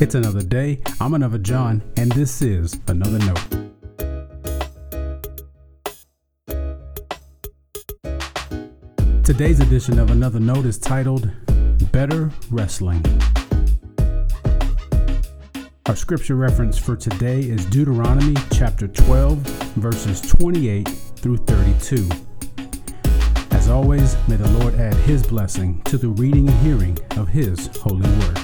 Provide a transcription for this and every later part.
It's another day. I'm another John, and this is another note. Today's edition of Another Note is titled Better Wrestling. Our scripture reference for today is Deuteronomy chapter 12, verses 28 through 32. As always, may the Lord add his blessing to the reading and hearing of his holy word.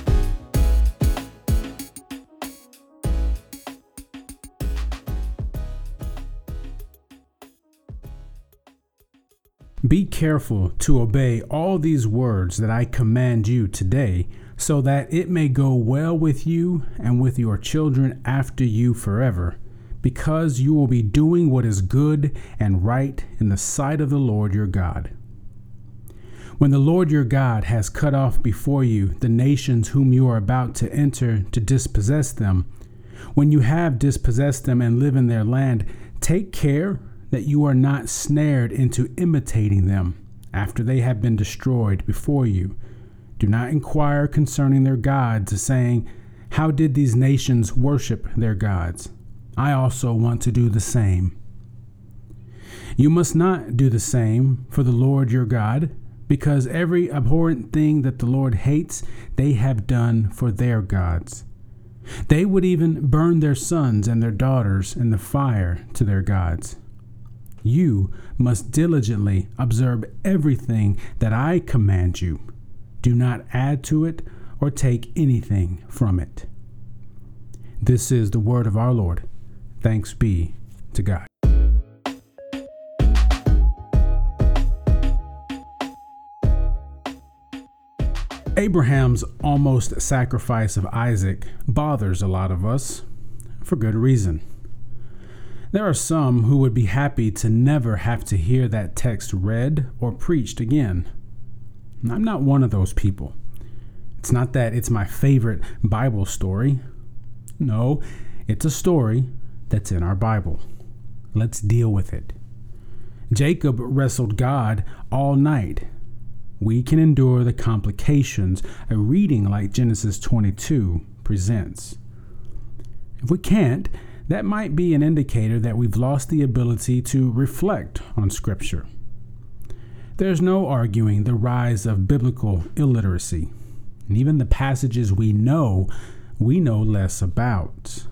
Be careful to obey all these words that I command you today, so that it may go well with you and with your children after you forever, because you will be doing what is good and right in the sight of the Lord your God. When the Lord your God has cut off before you the nations whom you are about to enter to dispossess them, when you have dispossessed them and live in their land, take care that you are not snared into imitating them after they have been destroyed before you. Do not inquire concerning their gods, saying, How did these nations worship their gods? I also want to do the same. You must not do the same for the Lord your God, because every abhorrent thing that the Lord hates, they have done for their gods. They would even burn their sons and their daughters in the fire to their gods. You must diligently observe everything that I command you. Do not add to it or take anything from it. This is the word of our Lord. Thanks be to God. Abraham's almost sacrifice of Isaac bothers a lot of us for good reason. There are some who would be happy to never have to hear that text read or preached again. I'm not one of those people. It's not that it's my favorite Bible story. No, it's a story that's in our Bible. Let's deal with it. Jacob wrestled God all night. We can endure the complications a reading like Genesis 22 presents. If we can't, that might be an indicator that we've lost the ability to reflect on Scripture. There's no arguing the rise of biblical illiteracy, and even the passages we know, we know less about.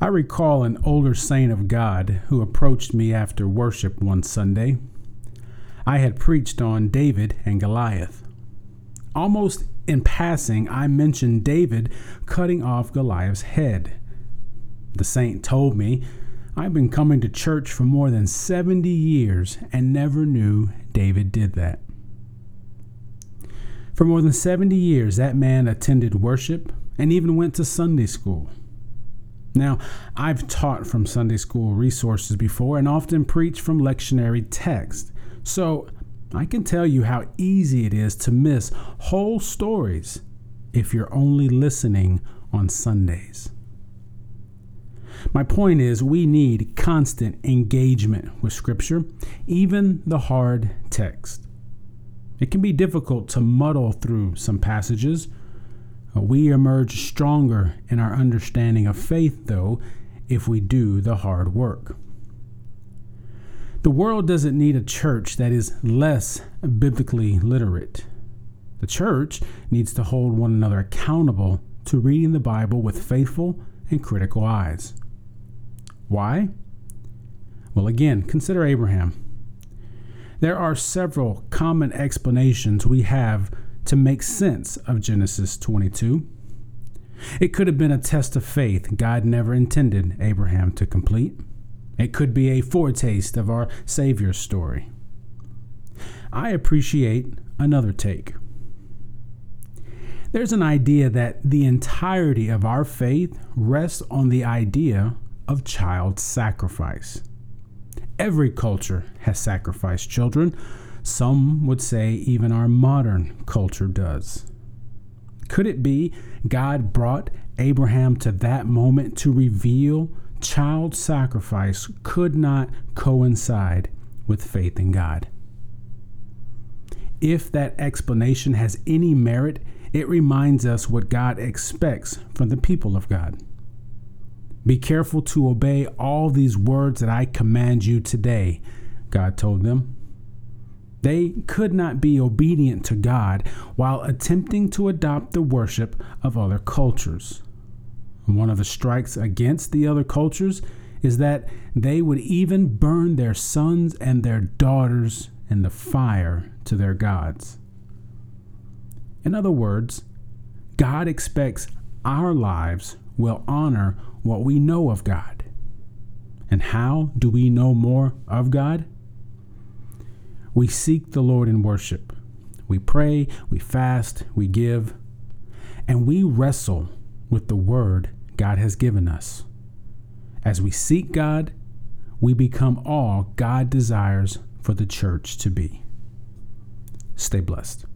I recall an older saint of God who approached me after worship one Sunday. I had preached on David and Goliath. Almost in passing, I mentioned David cutting off Goliath's head. The saint told me, I've been coming to church for more than 70 years and never knew David did that. For more than 70 years, that man attended worship and even went to Sunday school. Now, I've taught from Sunday school resources before and often preached from lectionary text, so I can tell you how easy it is to miss whole stories if you're only listening on Sundays. My point is, we need constant engagement with Scripture, even the hard text. It can be difficult to muddle through some passages. Uh, we emerge stronger in our understanding of faith, though, if we do the hard work. The world doesn't need a church that is less biblically literate. The church needs to hold one another accountable to reading the Bible with faithful and critical eyes. Why? Well, again, consider Abraham. There are several common explanations we have to make sense of Genesis 22. It could have been a test of faith God never intended Abraham to complete. It could be a foretaste of our Savior's story. I appreciate another take. There's an idea that the entirety of our faith rests on the idea of child sacrifice. Every culture has sacrificed children. Some would say even our modern culture does. Could it be God brought Abraham to that moment to reveal child sacrifice could not coincide with faith in God? If that explanation has any merit, it reminds us what God expects from the people of God. Be careful to obey all these words that I command you today, God told them. They could not be obedient to God while attempting to adopt the worship of other cultures. One of the strikes against the other cultures is that they would even burn their sons and their daughters in the fire to their gods. In other words, God expects our lives will honor what we know of God. And how do we know more of God? We seek the Lord in worship. We pray, we fast, we give, and we wrestle with the word God has given us. As we seek God, we become all God desires for the church to be. Stay blessed.